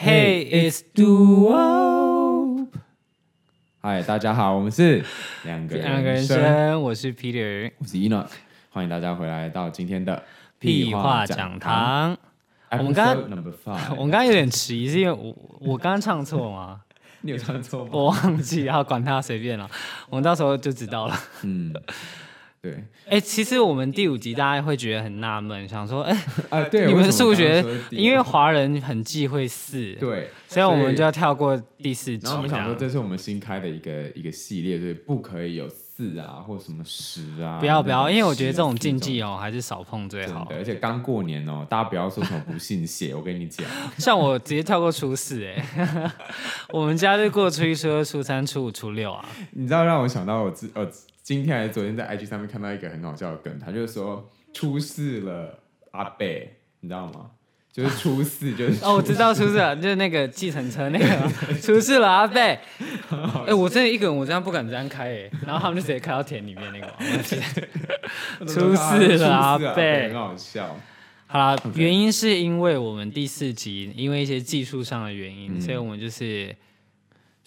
Hey, it's Duo。嗨，大家好，我们是两个两个人生，我是 Peter，我是 Enoch，欢迎大家回来到今天的屁话讲堂。我们刚我们刚刚有点迟疑，是因为我我刚刚唱错吗？你有唱错吗？我忘记，好，管他，随便了，我们到时候就知道了。嗯，对，哎、其实我们第五集大家会觉得很纳闷，想说，哎、啊，对，你们数学因为华人很忌讳四，，对，所以我们就要跳过第四集。然后我们想说，这是我们新开的一个一个系列，所以不可以有四啊，或什么十啊，不要不要，因为我觉得这种禁忌哦，还是少碰最好。而且刚过年哦，大家不要说什么不信邪，我跟你讲，像我直接跳过初四，哎，我们家就过初一、初二、初三、初五、初六啊。你知道让我想到我自呃今天还是昨天在 IG 上面看到一个很好笑的梗，他就是说出事了阿贝，你知道吗？就是出事就是 哦，我知道出事了，就是那个计程车那个 出事了，阿贝。哎、我真的一个人，我这样不敢这样开哎，然后他们就直接开到田里面那个。出事了阿贝很好笑。好啦，原因是因为我们第四集因为一些技术上的原因，嗯所以我们就是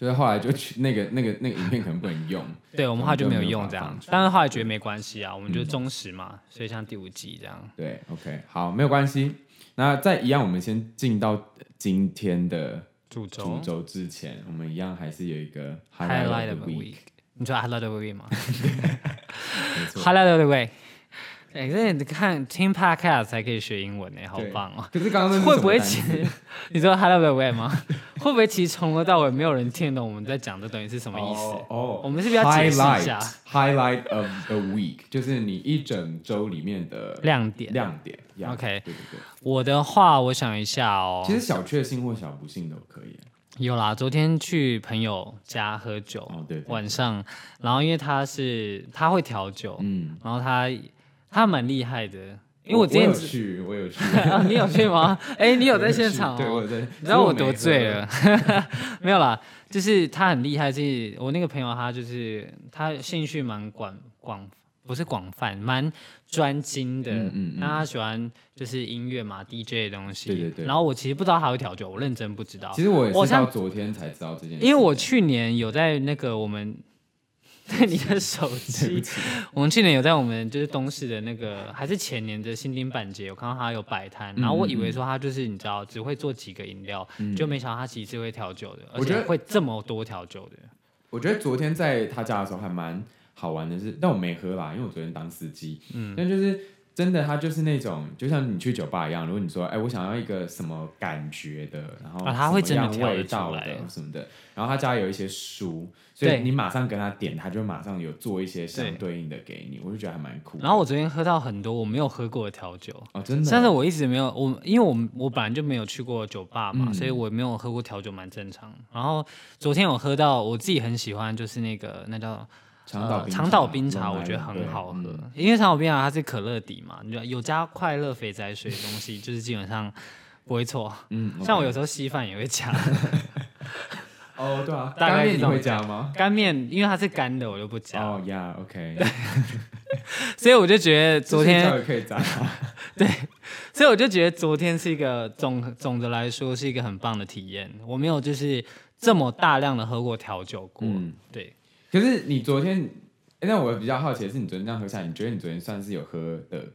就是后来就去那个那个那个影片可能不能用，对我们后来就没有用这样但是后来觉得没关系啊，我们就忠实嘛，所以像第五集这样。对，OK，好，没有关系。那在一样，我们先进到今天的主轴主轴之前，我们一样还是有一个 highlight of the week，week，你知道 highlight of the week 吗？没错。Highlight of the week。哎、这你看听 podcast 才可以学英文呢，好棒哦！可是刚刚会不会其实 你知道 of the week 吗？会不会其实从头到尾没有人听得懂我们在讲的东西是什么意思？哦哦我们是不是要解释一下 highlight of the week，就是你一整周里面的亮点？亮点。呀 OK 对对对。我的话，我想一下哦。其实小确幸或小不幸都可以。有啦，昨天去朋友家喝酒，哦，对，对晚上，然后因为他是他会调酒，嗯，然后他他蛮厉害的，因为我之我前只有去，我有去，啊，你有去吗？哎、你有在现场、哦？对，我有在。你知道我多醉了？没有啦，就是他很厉害，是我那个朋友，他就是他兴趣蛮广广，不是广泛，蛮专精的。嗯嗯嗯那他喜欢就是音乐嘛，DJ 的东西。对对对然后我其实不知道他会调酒，我认真不知道其，实我也是到昨天才知道这件事，因为我去年有在那个我们。对你的手机，我们去年有在我们就是东市的那个，还是前年的新丁板节，有看到他有摆摊，然后我以为说他就是你知道只会做几个饮料，就没想到他其实是会调酒的，而且会这么多调酒的。我觉得昨天在他家的时候还蛮好玩的是，但我没喝啦，因为我昨天当司机。嗯，但就是真的，他就是那种，就像你去酒吧一样，如果你说，哎，我想要一个什么感觉的，然后啊他会真的味道来的什么的，然后他家有一些书，所以对你马上跟他点，他就马上有做一些相对应的给你，我就觉得还蛮酷。然后我昨天喝到很多我没有喝过的调酒，哦，真的，但是我一直没有我，因为我我本来就没有去过酒吧嘛，嗯所以我没有喝过调酒，蛮正常。然后昨天我喝到我自己很喜欢，就是那个那叫呃长岛冰长岛冰茶我觉得很好喝，嗯因为长岛冰茶它是可乐底嘛，你知道有加快乐肥宅水的东西，就是基本上不会错。嗯，像我有时候稀饭也会加 哦，对啊，大概干面你会加吗？干面，因为它是干的，我就不加。哦呀，OK，所以我就觉得昨天这睡觉也可以加，所以我就觉得昨天是一个总总的来说是一个很棒的体验。我没有就是这么大量的喝过调酒过，嗯对，可是你昨天，诶那我比较好奇的是，你昨天这样喝下来，你觉得你昨天算是有喝的？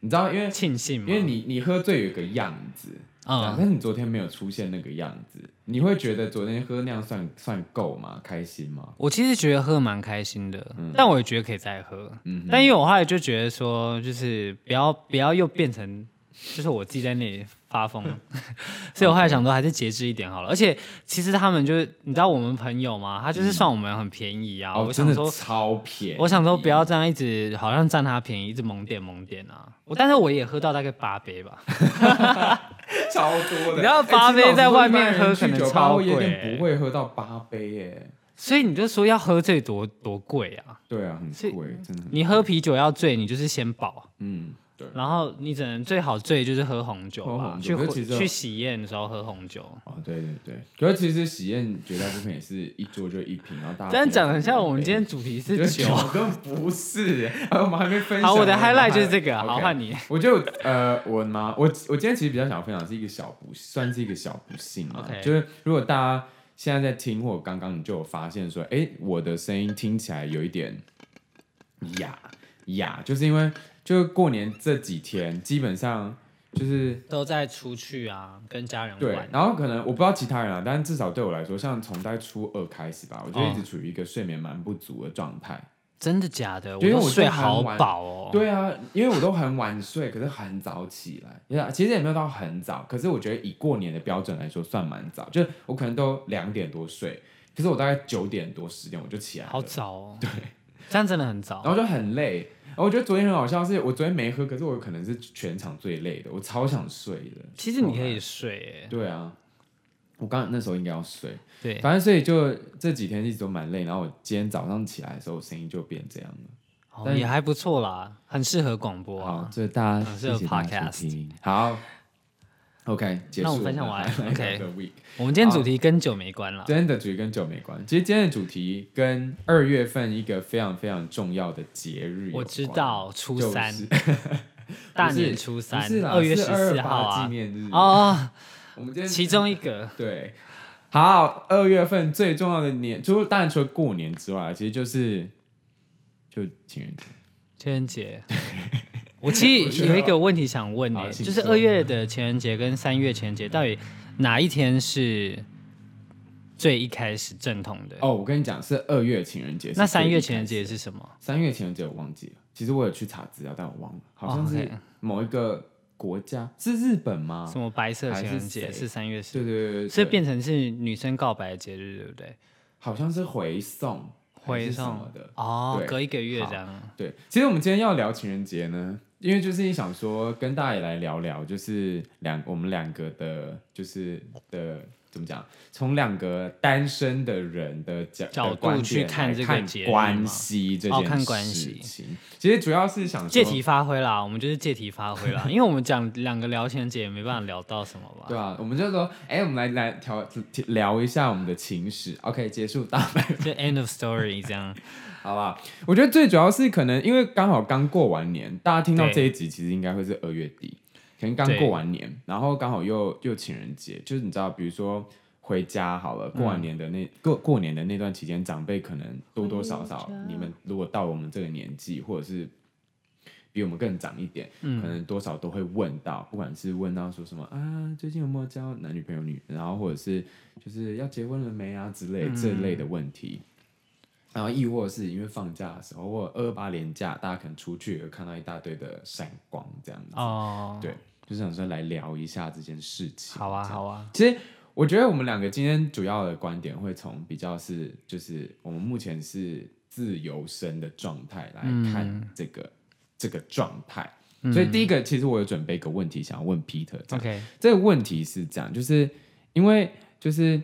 你知道，因为庆幸嘛，因为你你喝醉有一个样子，嗯，嗯，但是你昨天没有出现那个样子，你会觉得昨天喝那样算算够吗？开心吗？我其实觉得喝蛮开心的，但我也觉得可以再喝。嗯但因为我后来就觉得说，就是不要不要又变成，就是我自己在那里发疯，所以我后来想说还是节制一点好了。而且其实他们就是你知道我们朋友嘛，他就是算我们很便宜啊。哦，真的我想说，超便宜，我想说不要这样一直好像占他便宜，一直猛点猛点啊。我但是我也喝到大概八杯吧。超多的。你知道八杯在外面喝可能超贵不会喝到八杯耶。所以你就说要喝醉多多贵啊？对啊，所以很贵，真的很。你喝啤酒要醉，你就是先饱。嗯，对然后你只能最好醉就是喝红酒喝吧，红去酒可是其实去喜宴的时候喝红酒。哦，对对对，可是其实喜宴绝大部分也是一桌就一瓶，然后大家这样讲的很像我们今天主题是酒。酒，根本不是，啊我们还没分享。好，我的 highlight 就是这个，好 OK 换你。我就呃，我妈，我我今天其实比较想要分享是一个小不，算是一个小不幸嘛 OK 就是如果大家现在在听，或者刚刚你就有发现说，哎、我的声音听起来有一点哑哑，就是因为就是过年这几天基本上就是都在出去啊，跟家人对玩，。然后可能我不知道其他人啊，但至少对我来说，像从大概初二开始吧，我就一直处于一个睡眠蛮不足的状态。真的假的？我因为我睡好就很晚饱哦。对啊，因为我都很晚睡，可是很早起来。呀，其实也没有到很早，可是我觉得以过年的标准来说，算蛮早。就是我可能都两点多睡，可是我大概九点多十点我就起来了，好早哦。对，这样真的很早。然后就很累。我觉得昨天很好笑，是我昨天没喝，可是我可能是全场最累的，我超想睡的。其实你可以睡，欸，对啊，我刚那时候应该要睡，对，反正所以就这几天一直都蛮累。然后我今天早上起来的时候，声音就变这样了。但哦也还不错啦，很适合广播啊，所以大家很适合 podcast 听。好，OK，结束。那我分享完 OK 我们今天主题跟酒没关了。今天的主题跟酒没关。其实今天的主题跟二月份一个非常非常重要的节日我知，道，初就是 三，大年初三是，二月十四号啊。纪念日。哦，我们今天其中一个对，好，二月份最重要的年，除了当然除了过年之外，其实就是就情人节。情人节。我其实有一个问题想问你，就是二月的情人节跟三月情人节，到底哪一天是最一开始正统的？哦，我跟你讲，是二月情人节。那三月情人节是什么？三月情人节我忘记了，其实我有去查资料，但我忘了，好像哦是某一个国家，是日本吗什？么白色情人节是三月对十，对对对，所以变成是女生告白的节日，对不对？好像是回送，回送的。哦，隔一个月好这样。对，其实我们今天要聊情人节呢，因为就是想说跟大家也来聊聊，就是两我们两个的，就是的怎么讲，从两个单身的人的角角度去看这个关系这件哦看关事系情。其实主要是想借题发挥啦，我们就是借题发挥啦，因为我们讲两个聊情人节也没办法聊到什么吧。对啊，我们就说，哎、我们来来调聊一下我们的情史。OK，结束大白，就 end of story 这样。好吧？我觉得最主要是可能因为刚好刚过完年，大家听到对这一集其实应该会是二月底，可能刚过完年，然后刚好又又情人节，就是你知道，比如说回家好了，过完年的那、过过年的那段期间，长辈可能多多少少，你们如果到我们这个年纪，或者是比我们更长一点，可能多少都会问到，不管是问到说什么啊，最近有没有交男女朋友女，然后或者是就是要结婚了没啊之类、这类的问题。然后亦或是因为放假的时候，或二二八连假，大家可能出去有看到一大堆的闪光这样子，哦，对，就是想说来聊一下这件事情。好啊，好啊，其实我觉得我们两个今天主要的观点会从比较是，就是我们目前是自由身的状态来看这个、这个状态。所以第一个，其实我有准备一个问题想要问 Peter，OK，这个问题是这样，就是因为就是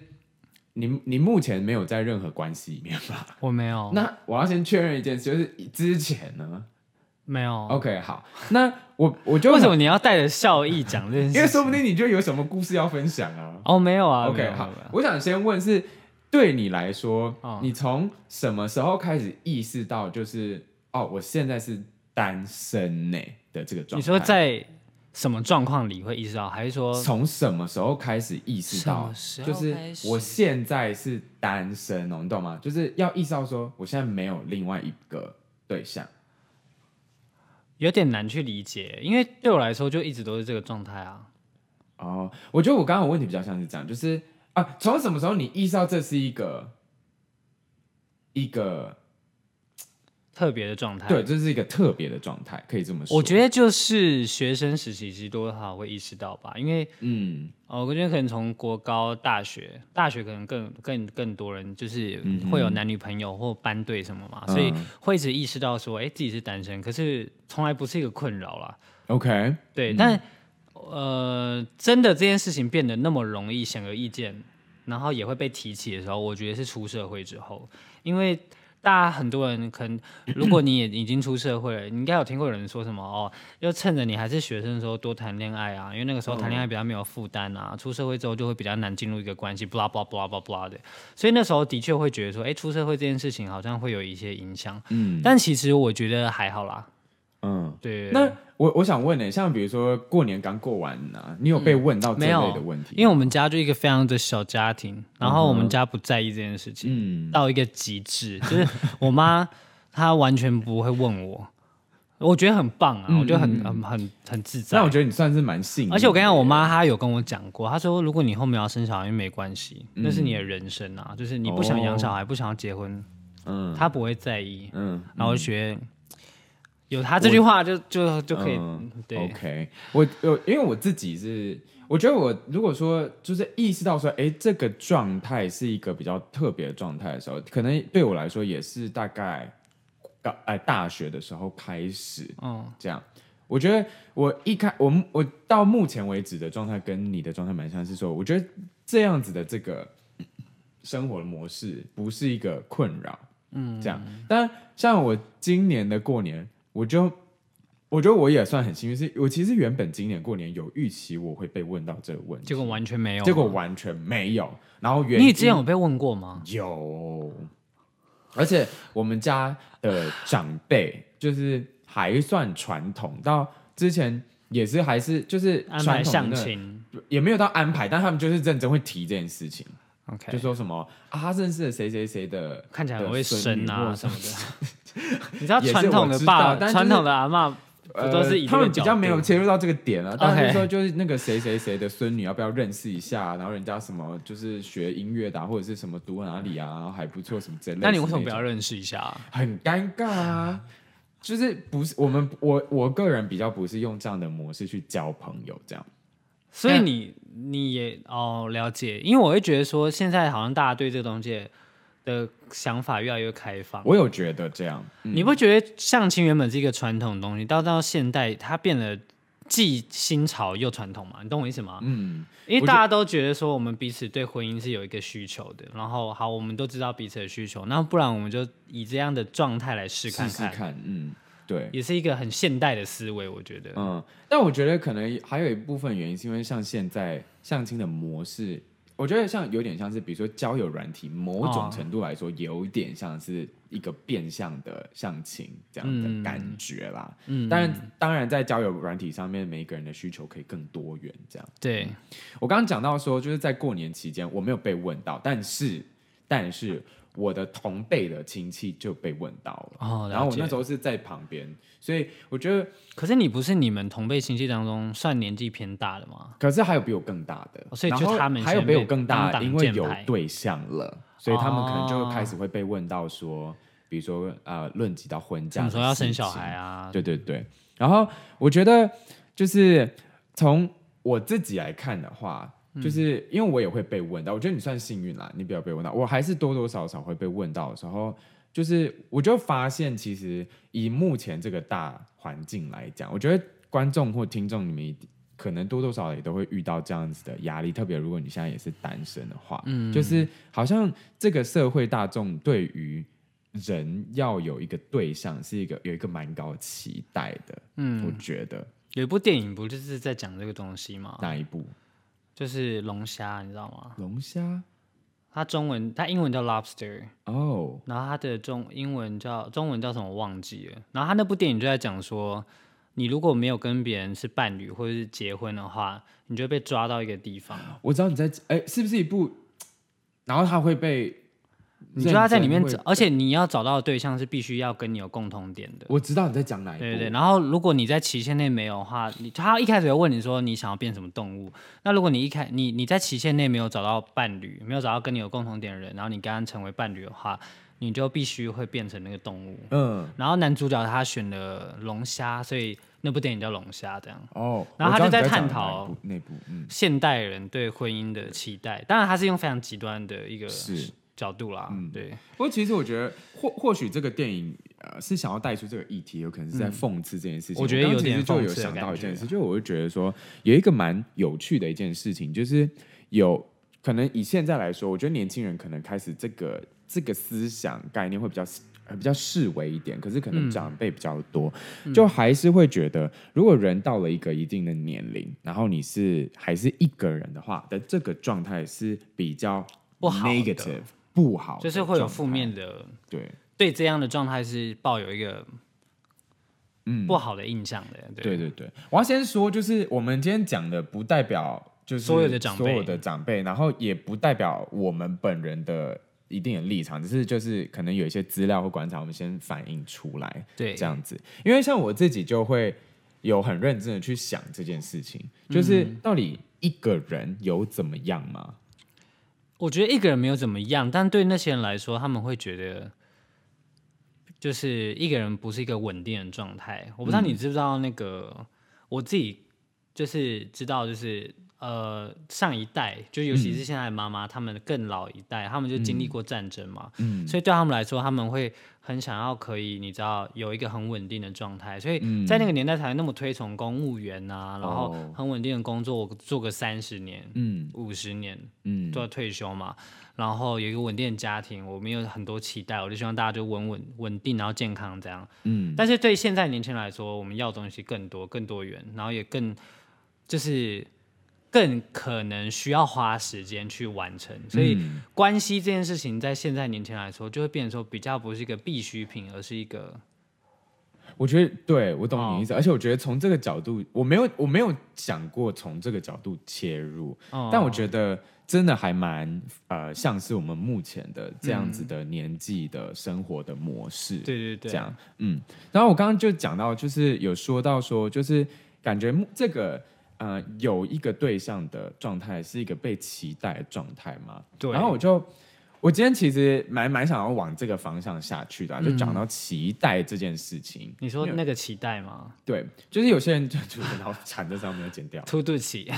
你你目前没有在任何关系里面吧？我没有，那我要先确认一件事，就是之前呢没有。，OK，好，那我我就为什么你要带着笑意讲这件事情？因为说不定你就有什么故事要分享啊。哦，没有啊。OK，好我想先问是，对你来说，哦你从什么时候开始意识到，就是哦，我现在是单身呢的这个状态？你说在什么状况里会意识到，还是说从什么时候开始意识到就是我现在是单身哦，你懂吗？就是要意识到说，我现在没有另外一个对象。有点难去理解？因为对我来说，就一直都是这个状态啊。哦，我觉得我刚刚的问题比较像是这样，就是啊，从什么时候你意识到这是一个一个特别的状态。对，这是一个特别的状态，可以这么说。我觉得就是学生时期其实多多少少会意识到吧，因为嗯，哦，我觉得可能从国高、大学，大学可能更更更多人就是会有男女朋友或班队什么嘛，所以嗯会一直意识到说，哎、自己是单身，可是从来不是一个困扰啦。OK，对，但呃，真的这件事情变得那么容易显而易见，然后也会被提起的时候，我觉得是出社会之后，因为大家很多人可能，如果你也已经出社会了，你应该有听过有人说什么哦，要趁着你还是学生的时候多谈恋爱啊，因为那个时候谈恋爱比较没有负担啊，出社会之后就会比较难进入一个关系，blah blah blah blah blah 的。所以那时候的确会觉得说，哎，出社会这件事情好像会有一些影响。嗯但其实我觉得还好啦。嗯。对，那我我想问呢、像比如说过年刚过完啊，你有被问到这类的问题？因为我们家就一个非常的小家庭，然后我们家不在意这件事情。嗯，到一个极致，就是我妈 她完全不会问我，我觉得很棒啊，嗯我觉得很嗯很很很自在那我。觉得你算是蛮幸运的。而且我跟你讲，我妈她有跟我讲过，她说如果你后面要生小孩没关系，嗯那是你的人生啊，就是你不想养小孩，不想要结婚，哦嗯她不会在意。嗯，然后我就觉得有他这句话就就就可以嗯对 OK，我有因为我自己是，我觉得我如果说就是意识到说，哎，这个状态是一个比较特别的状态的时候，可能对我来说也是大概高哎大学的时候开始嗯这样。我觉得我一开我我到目前为止的状态跟你的状态蛮像，是说我觉得这样子的这个生活的模式不是一个困扰，嗯，这样。但像我今年的过年，我就我觉得我也算很幸运，是我其实原本今年过年有预期我会被问到这个问题，结果完全没有。结果完全没有。然后原你之前有被问过吗？有，而且我们家的长辈就是还算传统，到之前也是还是就是安排相传统的那亲也没有到安排，但他们就是认真会提这件事情，，OK，就说什么啊，他认识了谁谁谁的，看起来很会生啊什么的。你知道传统的爸，但就是传统的阿嬷不都是以呃他们比较没有切入到这个点啊，但是说就是那个谁谁谁的孙女要不要认识一下，然后人家什么就是学音乐的、啊、或者是什么读哪里啊，然后还不错什么之类的。那你为什么不要认识一下啊？很尴尬啊？就是不是我们我我个人比较不是用这样的模式去交朋友，这样所以你你也哦了解，因为我会觉得说，现在好像大家对这个东西的想法越来越开放。我有觉得这样，嗯你不觉得相亲原本是一个传统的东西，到到现代它变得既新潮又传统嘛？你懂我意思吗？嗯，因为大家都觉得说我们彼此对婚姻是有一个需求的，然后好，我们都知道彼此的需求，那不然我们就以这样的状态来试看看，试试看，嗯，对，也是一个很现代的思维，我觉得。嗯，但我觉得可能还有一部分原因是因为像现在相亲的模式，我觉得像有点像是比如说交友软体，某种哦程度来说有一点像是一个变相的相亲这样的感觉啦。嗯，当然，当然在交友软体上面，每一个人的需求可以更多元。这样，对，我刚刚讲到说，就是在过年期间我没有被问到，但是但是我的同辈的亲戚就被问到了。哦，然后我那时候是在旁边，所以我觉得，可是你不是你们同辈亲戚当中算年纪偏大的吗？可是还有比我更大的，哦所以就他们还有比我更大的，因为有对象了，所以他们可能就哦会开始会被问到说，比如说呃，论及到婚嫁，什么时候要生小孩？啊？对对对，然后我觉得就是从我自己来看的话，嗯就是因为我也会被问到，我觉得你算幸运啦，你不要被问到，我还是多多少少会被问到的时候，就是我就发现，其实以目前这个大环境来讲，我觉得观众或听众你们可能多多少少也都会遇到这样子的压力，特别如果你现在也是单身的话，嗯就是好像这个社会大众对于人要有一个对象是一个有一个蛮高期待的，嗯我嗯，觉得有一部电影不就是在讲这个东西吗？哪一部？就是龙虾，你知道吗？龙虾它中文它英文叫 lobster，哦，然后它的中英文叫中文叫什么我忘记了。然后他那部电影就在讲说，你如果没有跟别人是伴侣或者是结婚的话，你就会被抓到一个地方，我知道你在哎，是不是一部？然后他会被你就要在里面找而且你要找到的对象是必须要跟你有共同点的。我知道你在讲哪一部，对对对，然后如果你在期限内没有的话，你他一开始会问你说你想要变什么动物。那如果你一开你你在期限内没有找到伴侣，没有找到跟你有共同点的人，然后你跟他成为伴侣的话，你就必须会变成那个动物。嗯，然后男主角他选了龙虾，所以那部电影叫《龙虾》这样。哦，然后他就在探讨那部，嗯，现代人对婚姻的期待，当然他是用非常极端的一个是角度啦，嗯。对，不过其实我觉得或或许这个电影呃是想要带出这个议题，有可能是在讽刺这件事情。我觉得刚有点就有想到一件事，就我会觉。得说有一个蛮有趣的一件事情，就是有可能以现在来说，我觉得年轻人可能开始这个这个思想概念会比较呃比较视为一点，可是可能嗯。长辈比较多，就还是会觉得，如果人到了一个一定的年龄，然后你是还是一个人的话，的这个状态是比较不好不好就是会有负面的，对。对这样的状态是抱有一个嗯不好的印象的。对对对，我要先说，就是我们今天讲的不代表就是所有的长辈所有的长辈，然后也不代表我们本人的一定的立场，只是就是可能有一些资料或观察，我们先反映出来，对这样子。因为像我自己就会有很认真的去想这件事情，就是嗯到底一个人有怎么样吗？我觉得一个人没有怎么样，但对那些人来说，他们会觉得，就是一个人不是一个稳定的状态。我不知道你知不知道那个，我自己就是知道，就是呃上一代，就尤其是现在的妈妈，他们更老一代，他们就经历过战争嘛，嗯所以对他们来说，他们会很想要可以，你知道有一个很稳定的状态，所以嗯。在那个年代才那么推崇公务员啊，然后哦很稳定的工作，我做个三十年、嗯。五十年。嗯。都要退休嘛，然后有一个稳定的家庭，我们有很多期待，我就希望大家就稳稳稳定，然后健康这样。嗯。但是对现在年轻人来说，我们要的东西更多、更多元，然后也更就是更可能需要花时间去完成，所以嗯。关系这件事情，在现在年轻人来说，就会变成说比较不是一个必需品，而是一个我觉得对我懂你哦意思，而且我觉得从这个角度，我没有我没有想过从这个角度切入，哦。但我觉得真的还蛮呃，像是我们目前的这样嗯。子的年纪的生活的模式，对对对，这样，嗯。然后我刚刚就讲到，就是有说到说，就是感觉目这个呃有一个对象的状态是一个被期待的状态嘛，对然后我就。我今天其实蛮蛮想要往这个方向下去的啊、就讲到期待这件事情。你说那个期待吗？对，就是有些人 就就然后缠在上面没有剪掉。突肚脐。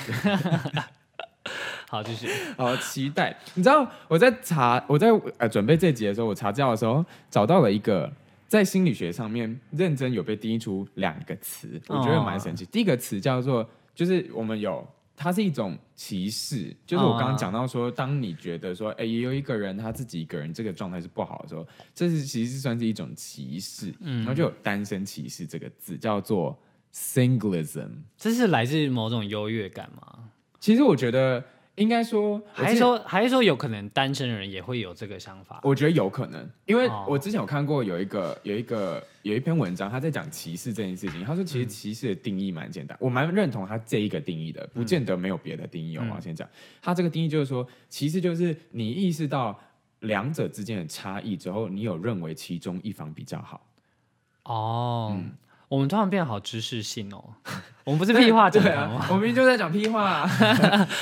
好，继续。好，期待。你知道我在查我在呃准备这集的时候，我查资料的时候找到了一个在心理学上面认真有被定义出两个词，我觉得蛮神奇。第一个词叫做就是我们有。它是一种歧视，就是我刚刚讲到说，当你觉得说，哎、也有一个人他自己一个人这个状态是不好的时候，这是其实算是一种歧视，然后就有单身歧视这个字，叫做 singleism，。这是来自某种优越感吗？其实我觉得应该说，还是说，还是说有可能单身的人也会有这个想法？我觉得有可能，因为哦我之前有看过有一个有一个有一篇文章，他在讲歧视这件事情。他说，其实歧视的定义蛮简单，我蛮认同他这一个定义的，不见得没有别的定义哦。我要先讲，他这个定义就是说，歧视就是你意识到两者之间的差异之后，你有认为其中一方比较好。哦，嗯我们突然变得好知识性哦。我们不是屁话讲吗？啊，我明明就在讲屁话、啊，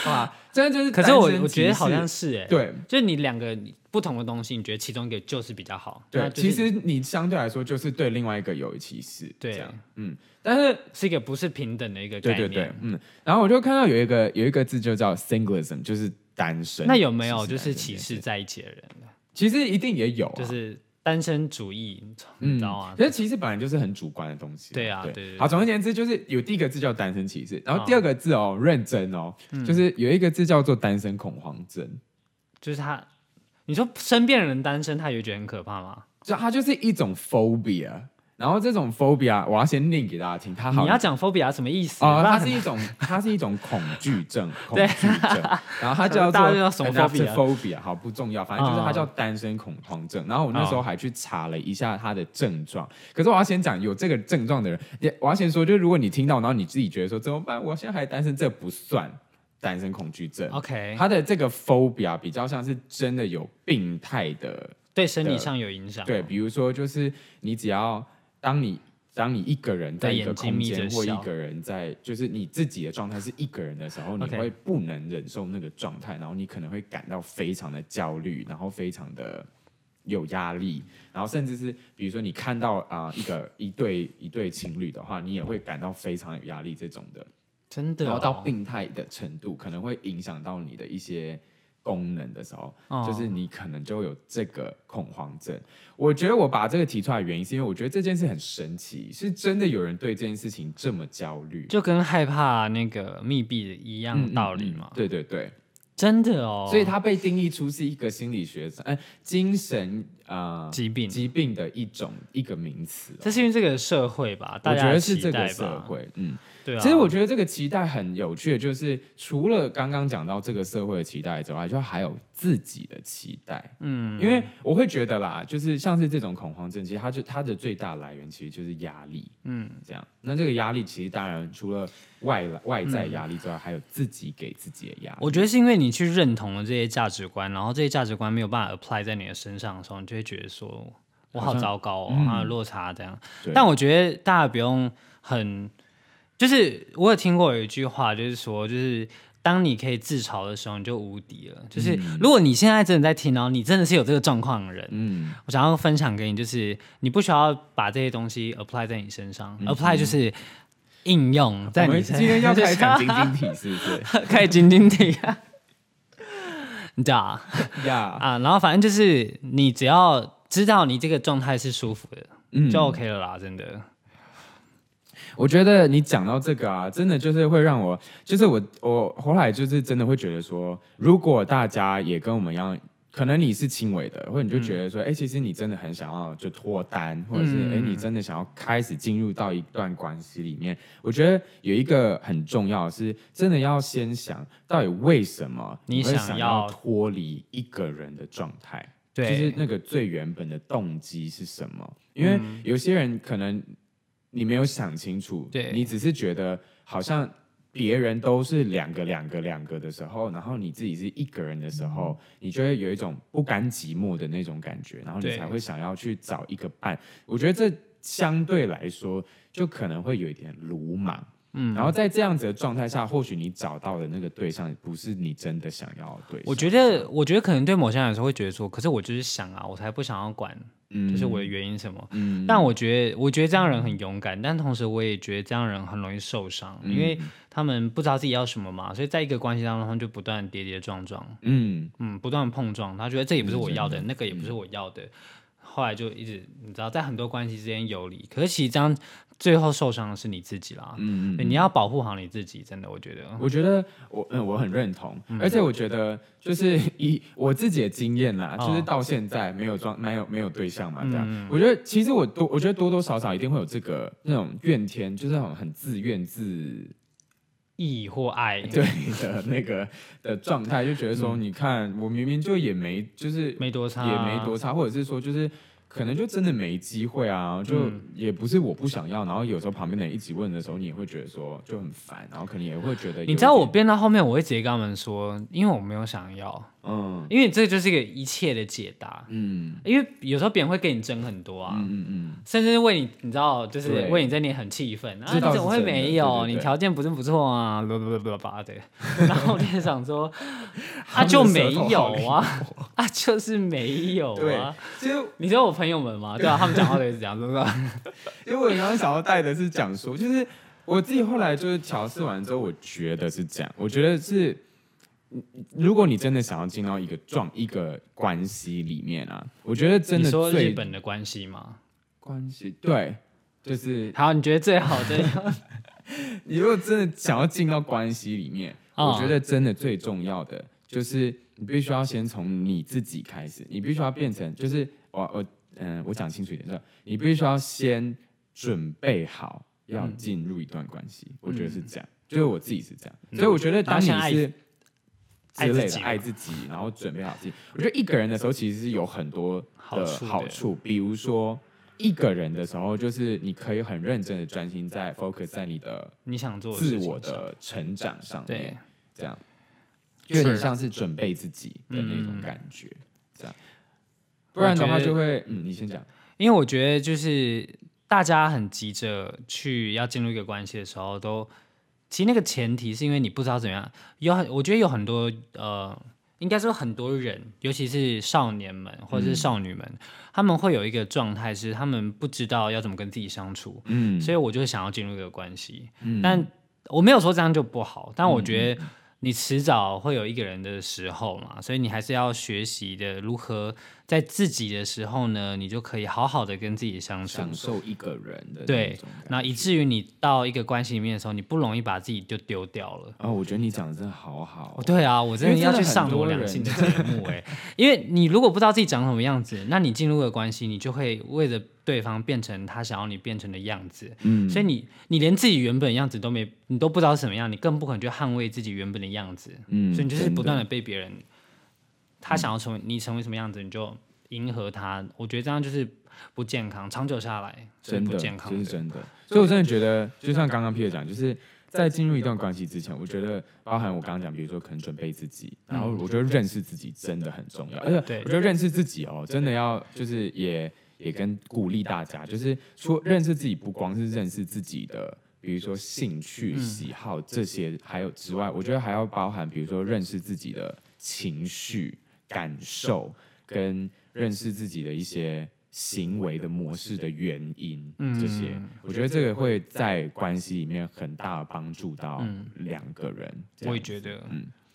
好吧？真的就是，可是我我觉得好像是哎，，对。就是你两个不同的东西，你觉得其中一个就是比较好，那对，就是其实你相对来说就是对另外一个有歧视，对这样，嗯，但是是一个不是平等的一个概念。对对对，嗯，然后我就看到有一个有一个字就叫 singleism，就是单身。那有没有就是歧视在一起的人，其实一定也有、啊，就是单身主义，你嗯知道吗？可是歧视本来就是很主观的东西。对啊对对对好，总而言之，就是有第一个字叫单身歧视，然后哦第二个字哦，认真哦，嗯就是有一个字叫做单身恐慌症，就是他，你说身边的人单身，他也会觉得很可怕吗？就他就是一种 phobia。然后这种 phobia，我要先念给大家听，它好你要讲 phobia 什么意思？哦，不然很它是一种，它是一种恐惧症，恐对惧症，然后它叫做 什么 phobia phobia，好不重要，反正就是它哦叫单身恐慌症。然后我那时候还去查了一下它的症状，可是我要先讲有这个症状的人，也我要先说，就是如果你听到，然后你自己觉得说怎么办，我现在还单身，这不算单身恐惧症。OK，它的这个 phobia 比较像是真的有病态的对生理上有影响。对，比如说就是你只要当你当你一个人在在一个空间，或一个人在，就是你自己的状态是一个人的时候，你会不能忍受那个状态，然后你可能会感到非常的焦虑，然后非常的有压力，然后甚至是比如说你看到啊、一个一对一对情侣的话，你也会感到非常有压力这种的。真的、哦。然后到病态的程度，可能会影响到你的一些功能的时候，哦就是你可能就会有这个恐慌症。我觉得我把这个提出来的原因，是因为我觉得这件事很神奇，是真的有人对这件事情这么焦虑，就跟害怕那个密闭一样嗯道理嘛。嗯嗯对对对，真的哦。所以它被定义出是一个心理学哎，呃，精神呃疾病，疾病的一种一个名词哦、这是因为这个社会吧，大我觉得是这个社会，嗯，对啊。其实我觉得这个期待很有趣的，就是除了刚刚讲到这个社会的期待之外，就还有自己的期待。嗯，因为我会觉得啦，就是像是这种恐慌症，其实它就它的最大来源其实就是压力。嗯，这样，那这个压力其实当然除了外来外在压力之外，还有自己给自己的压力。我觉得是因为你去认同了这些价值观，然后这些价值观没有办法 apply 在你的身上的时候，你就会觉得说我好糟糕哦，嗯啊落差这样。但我觉得大家不用很，就是我有听过有一句话，就是说，就是当你可以自嘲的时候，你就无敌了。就是如果你现在真的在听，然后你真的是有这个状况的人，嗯，我想要分享给你，就是你不需要把这些东西 apply 在你身上、a p p l y 就是应用在嗯我们你身今天要开晶 晶体，是不是？开始晶晶体啊，你知道啊？呀，啊，然后反正就是你只要知道你这个状态是舒服的，嗯。就 OK 了啦，真的。我觉得你讲到这个啊，真的就是会让我，就是我我后来就是真的会觉得说，如果大家也跟我们一样，可能你是轻微的，或者你就觉得说，哎、其实你真的很想要就脱单，或者是哎、嗯。你真的想要开始进入到一段关系里面，我觉得有一个很重要的是，真的要先想到底为什么你会想要想脱离一个人的状态。对，就是那个最原本的动机是什么？因为有些人可能你没有想清楚，对。你只是觉得好像别人都是两个两个两个的时候，然后你自己是一个人的时候，你就会有一种不甘寂寞的那种感觉，然后你才会想要去找一个伴。我觉得这相对来说就可能会有一点鲁莽。嗯，然后在这样子的状态下，或许你找到的那个对象不是你真的想要的对象。我觉得，我觉得可能对某些人来说会觉得说，可是我就是想啊，我才不想要管，嗯就是我的原因什么。嗯但我觉得，我觉得这样人很勇敢，但同时我也觉得这样人很容易受伤，嗯因为他们不知道自己要什么嘛，所以在一个关系当中，他们就不断跌跌撞撞，嗯。嗯，不断碰撞，他觉得这也不是我要的，嗯那个也不是我要的，后来就一直你知道，在很多关系之间游离，可是其实这样最后受伤的是你自己啦，嗯嗯，你要保护好你自己，真的，我觉得，我觉得我嗯我很认同，嗯。而且我觉得就是以我自己的经验啦，哦。就是到现在没有装没有没有对象嘛，这样，嗯。我觉得其实我多我觉得多多少少一定会有这个那种怨天，就是那种很自怨自意或爱，对的那个的状态，就觉得说，你看我明明就也没就是嗯没多差，也没多差，或者是说就是。可能就真的没机会啊，就嗯也不是我不想要，然后有时候旁边的人一直问的时候，你也会觉得说就很烦，然后可能也会觉得你知道我变到后面，我会直接跟他们说，因为我没有想要，嗯。因为这就是一个一切的解答。嗯。因为有时候别人会跟你争很多啊，嗯嗯嗯，甚至是为你，你知道，就是为你在那很气愤啊，你怎么会没有？你条件不是不错啊，不不不不吧的。然后我就想说，他就 没有啊，啊就是没有对啊。其实你知道我朋友们嘛？对啊，他们讲话都是这样，是不是？因为我刚刚想要带的是讲说，就是我自己后来就是调试完之后，我觉得是这样，我觉得是，嗯如果你真的想要进到一个状一个关系里面啊，我觉得真你说日最本的关系吗？关系对，就是好，你觉得最好的？你如果真的想要进到关系里面，哦我觉得真的最重要的就是你必须要先从你自己开始，你必须要变成就是我我嗯、我讲清楚一点，就是你必须要先准备好要进入一段关系，我觉得是这样，就是我自己是这样，所以我觉得当你是。之类的爱自己爱自己，然后准备好自己。我觉得一个人的时候其实是有很多的好处比如说一个人的时候，就是你可以很认真的专心在 focus 在你的你想做自我的成长上对面，这样就有点像是准备自己的那种感觉，这样。不然的话就会，嗯，你先讲。因为我觉得就是大家很急着去要进入一个关系的时候，都其实那个前提是因为你不知道怎么样。有很，我觉得有很多呃，应该说很多人，尤其是少年们或者是少女们，他们会有一个状态是他们不知道要怎么跟自己相处，嗯所以我就想要进入一个关系。嗯但我没有说这样就不好，但我觉得你迟早会有一个人的时候嘛，所以你还是要学习的如何在自己的时候呢，你就可以好好的跟自己相处。享受一个人的对那以至于你到一个关系里面的时候，你不容易把自己就丢掉了。哦，我觉得你讲的真的好好哦，，对啊，我真的要去上多两性的节目哎、因为你如果不知道自己长什么样子，那你进入了关系，你就会为了对方变成他想要你变成的样子，嗯，所以你你连自己原本的样子都没，你都不知道什么样，你更不可能去捍卫自己原本的样子，嗯所以你就是不断的被别人，他想要成为你成为什么样子，你就迎合他，我觉得这样就是不健康，长久下来是真的不健康的。这是真的。所以我真的觉得，就像刚刚 Peter 讲，就是在进入一段关系之前，我觉得包含我刚刚讲，比如说可能准备自己，然后我觉得认识自己真的很重要。而且我觉得认识自己哦，真的要就是也也跟鼓励大家，就是说认识自己不光是认识自己的。比如说兴趣、嗯喜好这些，还有之外，我觉得还要包含，比如说认识自己的情绪、感受，跟认识自己的一些行为的模式的原因，这些，我觉得这个会在关系里面很大的帮助到两个人。我也觉得，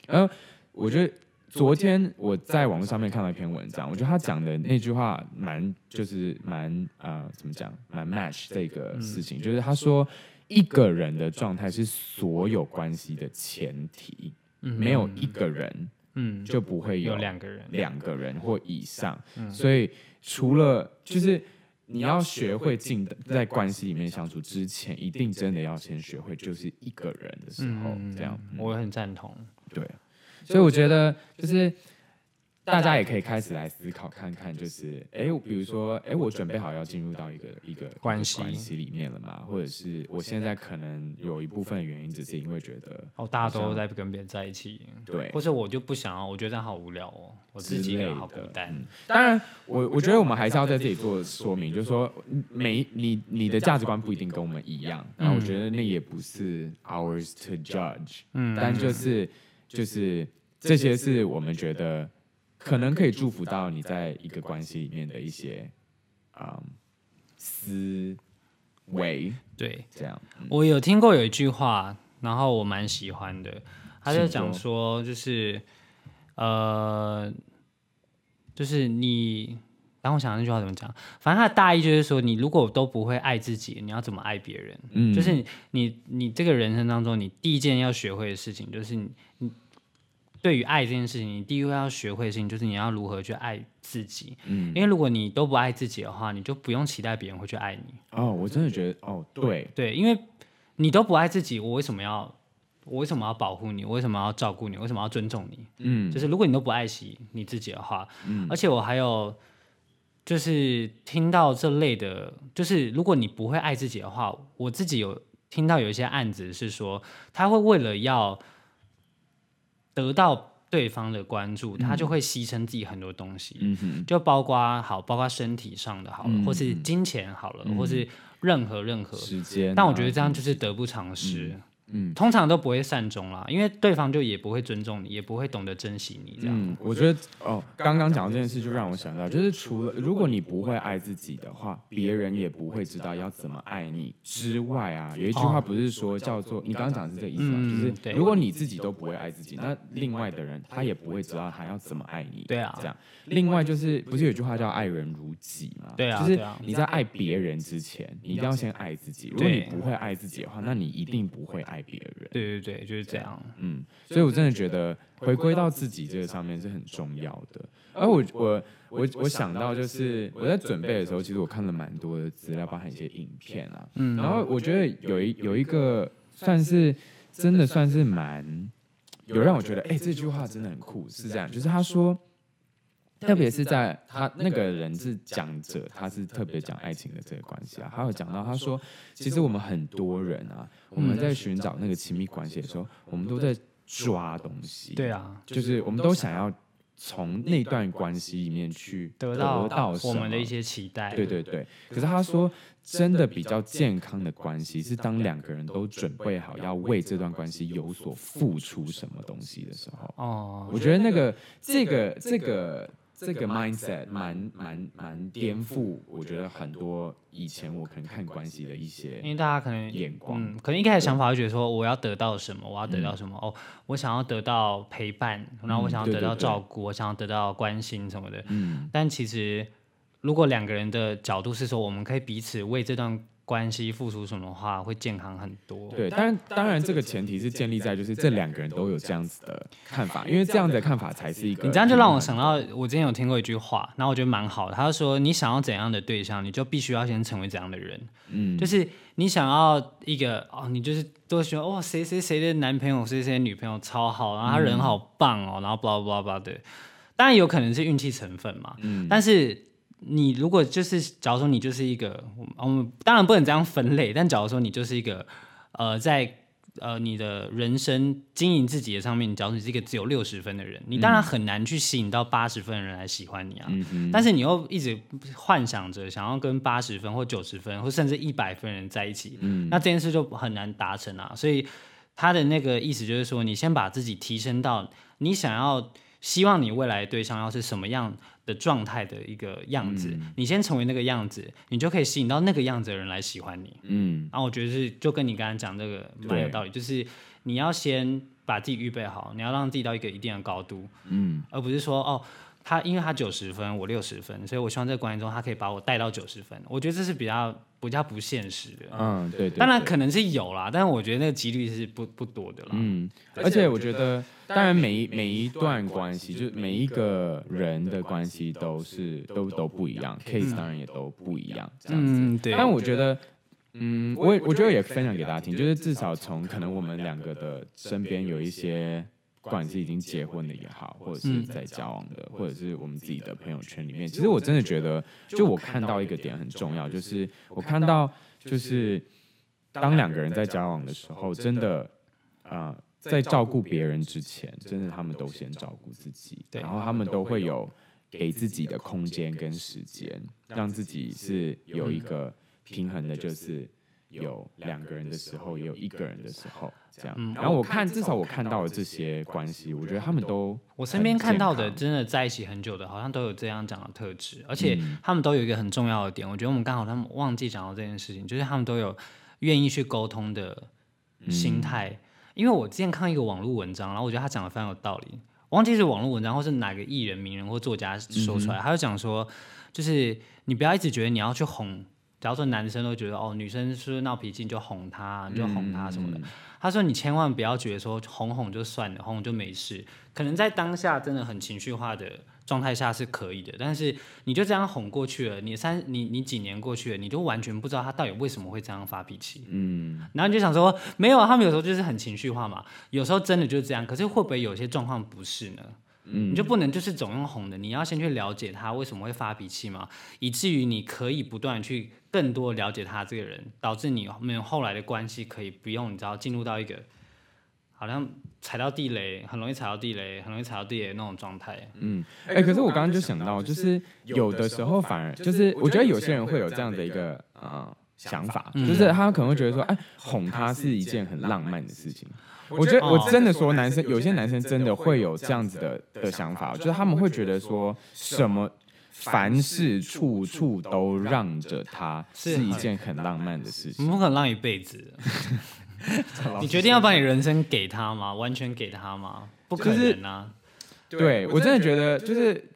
然后我觉得昨天我在网络上面看到一篇文章，我觉得他讲的那句话蛮就是蛮呃怎么讲，蛮 match 这个事情，就是他说一个人的状态是所有关系的前提，没有一个人嗯，就不会有有两个人，两个人或以上，所以除了就是你要学会进在关系里面相处之前，一定真的要先学会就是一个人的时候，这样我很赞同。对。所以我觉得就是大家也可以开始来思考看看，就是哎，我比如说哎，我准备好要进入到一个一个关系关系里面了嘛？或者是我现在可能有一部分原因只是因为觉得哦，大家都在跟别人在一起，对或者我就不想要，我觉得这样好无聊哦，我自己也好孤单。嗯当然，我我觉得我们还是要在这里做说明，就是说，每你你的价值观不一定跟我们一样，然后我觉得那也不是 ours to judge，嗯，但就是就是这些是我们觉得可能可以祝福到你在一个关系里面的一些嗯思维，对这样，我有听过有一句话，然后我蛮喜欢的，他就讲说说，就是呃，就是你。然后我想那句话怎么讲？反正他的大意就是说，你如果都不会爱自己，你要怎么爱别人？嗯就是你你你这个人生当中，你第一件要学会的事情，就是你你对于爱这件事情，你第一个要学会的事情，就是你要如何去爱自己。嗯因为如果你都不爱自己的话，你就不用期待别人会去爱你。哦，我真的觉得哦，对，对，因为你都不爱自己，我为什么要我为什么要保护你？我为什么要照顾你？为什么要尊重你？嗯就是如果你都不爱惜你自己的话，嗯而且我还有就是听到这类的，就是如果你不会爱自己的话，我自己有听到有一些案子是说，他会为了要得到对方的关注，他就会牺牲自己很多东西，嗯，就包括好，包括身体上的好了，嗯或是金钱好了，或是任何任何。时间啊，但我觉得这样就是得不偿失。嗯通常都不会善终啦，因为对方就也不会尊重你，也不会懂得珍惜你这样。嗯，我觉得哦，刚刚讲到这件事，就让我想到，就是除了如果你不会爱自己的话，别人也不会知道要怎么爱你之外啊，有一句话不是说叫做你刚刚讲的是这个意思吗？嗯就是如果你自己都不会爱自己，那另外的人他也不会知道他要怎么爱你。对啊这样。另外就是不是有句话叫爱人如己嘛？对啊就是你在爱别人之前，你一定要先爱自己。如果你不会爱自己的话，那你一定不会爱别人。对对对，就是这样。嗯，所以我真的觉得回归到自己这个上面是很重要的。而我我我我想到就是我在准备的时候，其实我看了蛮多的资料，包含一些影片啊。嗯，然后我觉得有一有一个算是真的算是蛮有让我觉得，哎、这句话真的很酷，是这样，就是他说。特别是在他那个人是讲者，他是特别讲爱情的这个关系啊。他有讲到，他说，其实我们很多人啊，我们在寻找那个亲密关系的时候，我们都在抓东西。对啊，就是我们都想要从那段关系里面去得到我们的一些期待。对对对，可是他说，真的比较健康的关系是当两个人都准备好要为这段关系有所付出什么东西的时候。哦，我觉得那个这个这个这个 mindset 蛮蛮蛮颠覆，我觉得很多以前我可能看关系的一些因为大家可能眼光。嗯，可能一开始想法会觉得说我要得到什么，我要得到什么、哦，我想要得到陪伴，然后我想要得到嗯对对对照顾，我想要得到关心什么的。嗯，但其实如果两个人的角度是说，我们可以彼此为这段关系付出什么的话，会健康很多。对，当然当然这个前提是建立在就是这两个人都有这样子的看法，因为这样的看法才是一个。你这样就让我想到，我之前有听过一句话，然后我觉得蛮好的。他就说，你想要怎样的对象，你就必须要先成为怎样的人。嗯，就是你想要一个哦，你就是都喜欢哇，谁谁谁的男朋友，谁谁的女朋友超好，然后他人好棒哦，然后 blah blah blah 的。当然有可能是运气成分嘛，嗯但是你如果就是，假如说你就是一个，我们当然不能这样分类，但假如说你就是一个，呃，在呃你的人生经营自己的上面，假如你是一个只有六十分的人，你当然很难去吸引到八十分的人来喜欢你啊。嗯哼，但是你又一直幻想着想要跟八十分或九十分或甚至一百分的人在一起，嗯那这件事就很难达成啊。所以他的那个意思就是说，你先把自己提升到你想要，希望你未来的对象要是什么样的状态的一个样子，嗯。你先成为那个样子，你就可以吸引到那个样子的人来喜欢你。嗯。然后我觉得是就跟你刚刚讲这个蛮有道理，就是你要先把自己预备好，你要让自己到一个一定的高度，嗯。而不是说哦，他因为他九十分，我六十分，所以我希望这个关系中他可以把我带到九十分。我觉得这是比较比较不现实的。嗯，对对，对当然可能是有啦，但是我觉得那个几率是不不多的啦。嗯，而且我觉得，当然每一每一段关系，就是每一个人的关系都是都都不一样，case 当然也都不一样，这样子。嗯，对。但我觉得，嗯，我也我觉得也分享给大家听，就是至少从可能我们两个的身边有一些，不管是已经结婚的也好，或者是在交往的，或者是我们自己的朋友圈里面，其实我真的觉得，就我看到一个点很重要，就是我看到就是当两个人在交往的时候，真的，呃，在照顾别人之前，真的他们都先照顾自己，然后他们都会有给自己的空间跟时间，让自己是有一个平衡的，就是有两个人的时候，也有一个人的时候，这样。嗯然后我看，至少我看到了这些关系，我觉得他们都我身边看到的真的在一起很久的，好像都有这样讲的特质，而且嗯他们都有一个很重要的点，我觉得我们刚好他们忘记讲到这件事情，就是他们都有愿意去沟通的心态。因为我之前看一个网络文章，然后我觉得他讲的非常有道理，我忘记是网络文章或是哪个艺人、名人或作家说出来，他就讲说，就是你不要一直觉得你要去哄。假如说男生都觉得哦，女生是不是闹脾气你就哄她，你就哄她什么的。他说你千万不要觉得说哄哄就算了，哄哄就没事。可能在当下真的很情绪化的状态下是可以的，但是你就这样哄过去了，你三你你几年过去了，你就完全不知道他到底为什么会这样发脾气。嗯然后你就想说，没有啊，他们有时候就是很情绪化嘛，有时候真的就是这样。可是会不会有些状况不是呢？嗯你就不能就是总用哄的，你要先去了解他为什么会发脾气嘛，以至于你可以不断去更多了解他这个人，导致你们后来的关系可以不用你知道进入到一个好像踩到地雷，很容易踩到地雷，很容易踩到地雷的那种状态。嗯，哎、可是我刚刚就想到，就是有的时候反而就是，我觉得有些人会有这样的一个呃想法，嗯就是他可能会觉得说，哎，哄他是一件很浪漫的事情。我觉得哦我真的说，男生有些男生真的会有这样子的的想法，就是他们会觉得说什么。凡事处处都让着他，是是一件很浪漫的事情。你不可能让一辈子，你决定要把你人生给他吗？完全给他吗？不可能啊！对我真的觉得，就是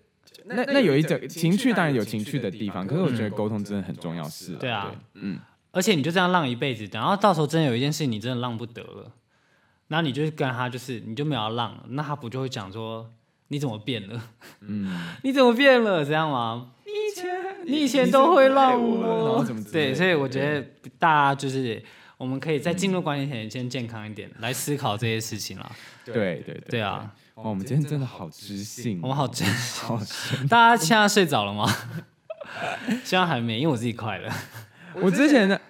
那那有一种情趣，当然有情趣的地方，可是我觉得沟通真的很重要是。对啊，嗯，而且你就这样浪一辈子，等到到时候真的有一件事情你真的浪不得了，然后你就是跟他就是你就没有要让了，那他不就会讲说你怎么变了？嗯，你怎么变了？这样吗？你以前你以前都会让我对，所以我觉得大家就是我们可以在进入关系前先健康一点来思考这些事情啦。对对对对啊，哇，我们今天真的好知性，我们好真，好深。大家现在睡着了吗？现在还没，因为我自己快了。我之前的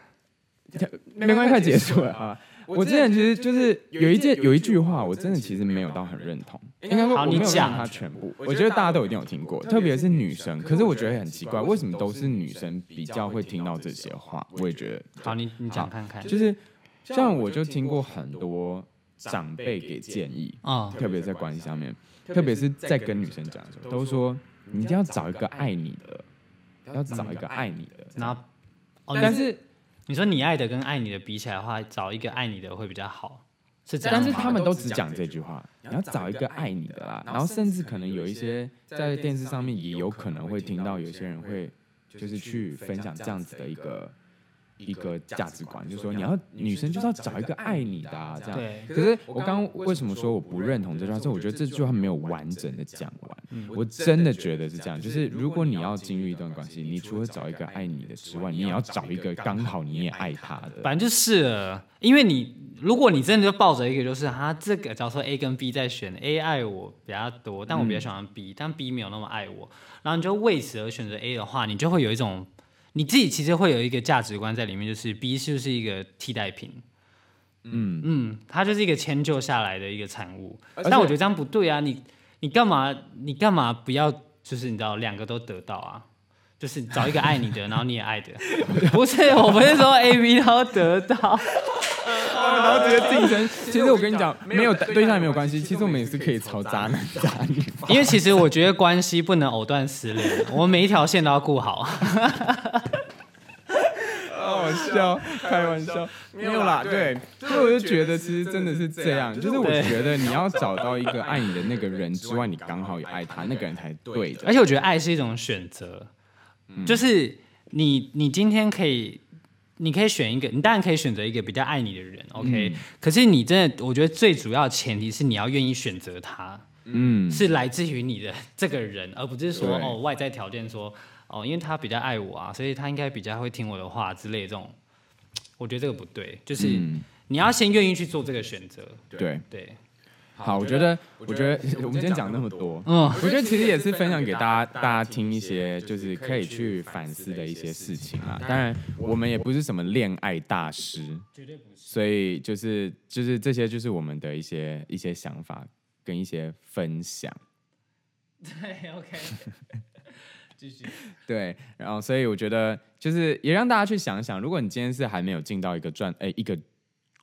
没关系，快结束了啊。我之前其实就是有一件有一句话，我真的其实没有到很认同，应该说好我没有你讲认同它全部。我觉得大家都一定有听过，特别是女生。可是我觉得很奇怪，为什么都是女生比较会听到这些话？我也觉得好，你你讲看看。就是像我就听过很多长辈给建议，啊，特别在关系上面，特别是在跟女生讲的时候，都说你一定要找一个爱你的，要找一个爱你的。然后，哦，但是你说你爱的跟爱你的比起来的话，找一个爱你的会比较好，是这样？但是他们都只讲这句话，你要找一个爱你的啦。然后甚至可能有一些在电视上面也有可能会听到有些人会就是去分享这样子的一个一个价值观，就是说你要女生就是要找一个爱你的啊，这样。可是我刚刚为什么说我不认同这句话？是我觉得这句话没有完整的讲完。我真的觉得是这样，就是如果你要进入一段关系，你除了找一个爱你的之外，你也要找一个刚好你也爱他的。反正就是了，因为你如果你真的就抱着一个就是啊，这个假如说 A 跟 B 在选，A 爱我比较多，但我比较喜欢 B，、但 B 没有那么爱我，然后你就为此而选择 A 的话，你就会有一种你自己其实会有一个价值观在里面，就是 B 是不是一个替代品？嗯，嗯，它就是一个迁就下来的一个产物。而且但我觉得这样不对啊，你你干嘛你干嘛不要就是你知道两个都得到啊？就是找一个爱你的，然后你也爱的，不是我不是说 A B 都得到，然后直接竞争。其实我跟你讲，没有对象也没有关系，其实我们也是可以朝渣男渣女。因为其实我觉得关系不能藕断丝连，我们每一条线都要顾好。好笑，开玩笑，没有啦，对，所以我就觉得其实真的是这样，就是我觉得你要找到一个爱你的那个人之外，你刚好也爱他，那个人才对的。而且我觉得爱是一种选择，就是你你今天可以，你可以选一个，你当然可以选择一个比较爱你的人，OK、可是你真的，我觉得最主要的前提是你要愿意选择他，嗯，是来自于你的这个人，而不是说哦外在条件说哦，因为他比较爱我啊，所以他应该比较会听我的话之类的这种，我觉得这个不对，就是嗯你要先愿意去做这个选择，对。对，好，我觉得，我觉得我们今天讲那么多，嗯，我觉得其实也是分享给大家，大家听一些就是可以去反思的一些事情啊。当然，我们也不是什么恋爱大师，绝对不是，所以就是就是这些就是我们的一些一些想法跟一些分享。对，OK，继续，对，然后所以我觉得就是也让大家去想想，如果你今天是还没有进到一个转诶一个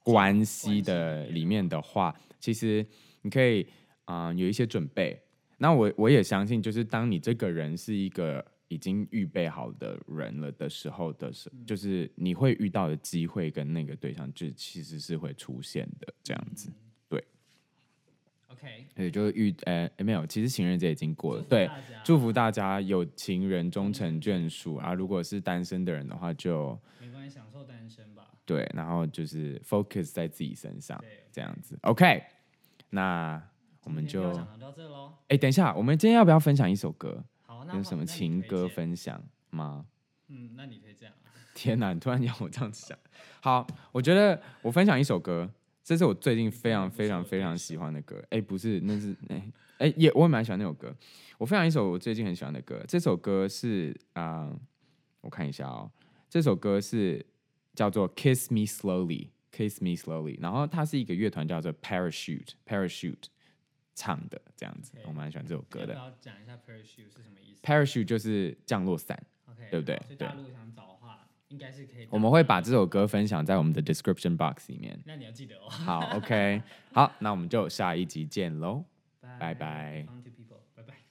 关系的里面的话，其实你可以啊、有一些准备。那我我也相信，就是当你这个人是一个已经预备好的人了的时候的时，就是你会遇到的机会跟那个对象，就其实是会出现的这样子。也就是遇呃没有，其实情人节已经过了，对，祝福大家有情人终成眷属啊！如果是单身的人的话就，没关系，享受单身吧。对，然后就是 focus 在自己身上，对，这样子。OK，那我们就讲到这喽。哎，等一下，我们今天要不要分享一首歌？好，那有什么情歌？分享吗？嗯，那你可以这样。天哪，你突然让我这样子想。好，我觉得我分享一首歌，这是我最近非常非常非常喜欢的歌。哎，不是，那是哎哎也我也蛮喜欢那首歌。我分享一首我最近很喜欢的歌，这首歌是啊、我看一下哦，这首歌是叫做《Kiss Me Slowly》，Kiss Me Slowly，然后它是一个乐团叫做 Parachute Parachute 唱的这样子我蛮喜欢这首歌的。讲一下 parachute 是什么意思 Parachute 就是降落伞。？OK，对不对好所以大陆想找的话，应该是可以。我们会把这首歌分享在我们的 description box 里面。那你要记得哦。好，OK，好，那我们就下一集见喽。拜拜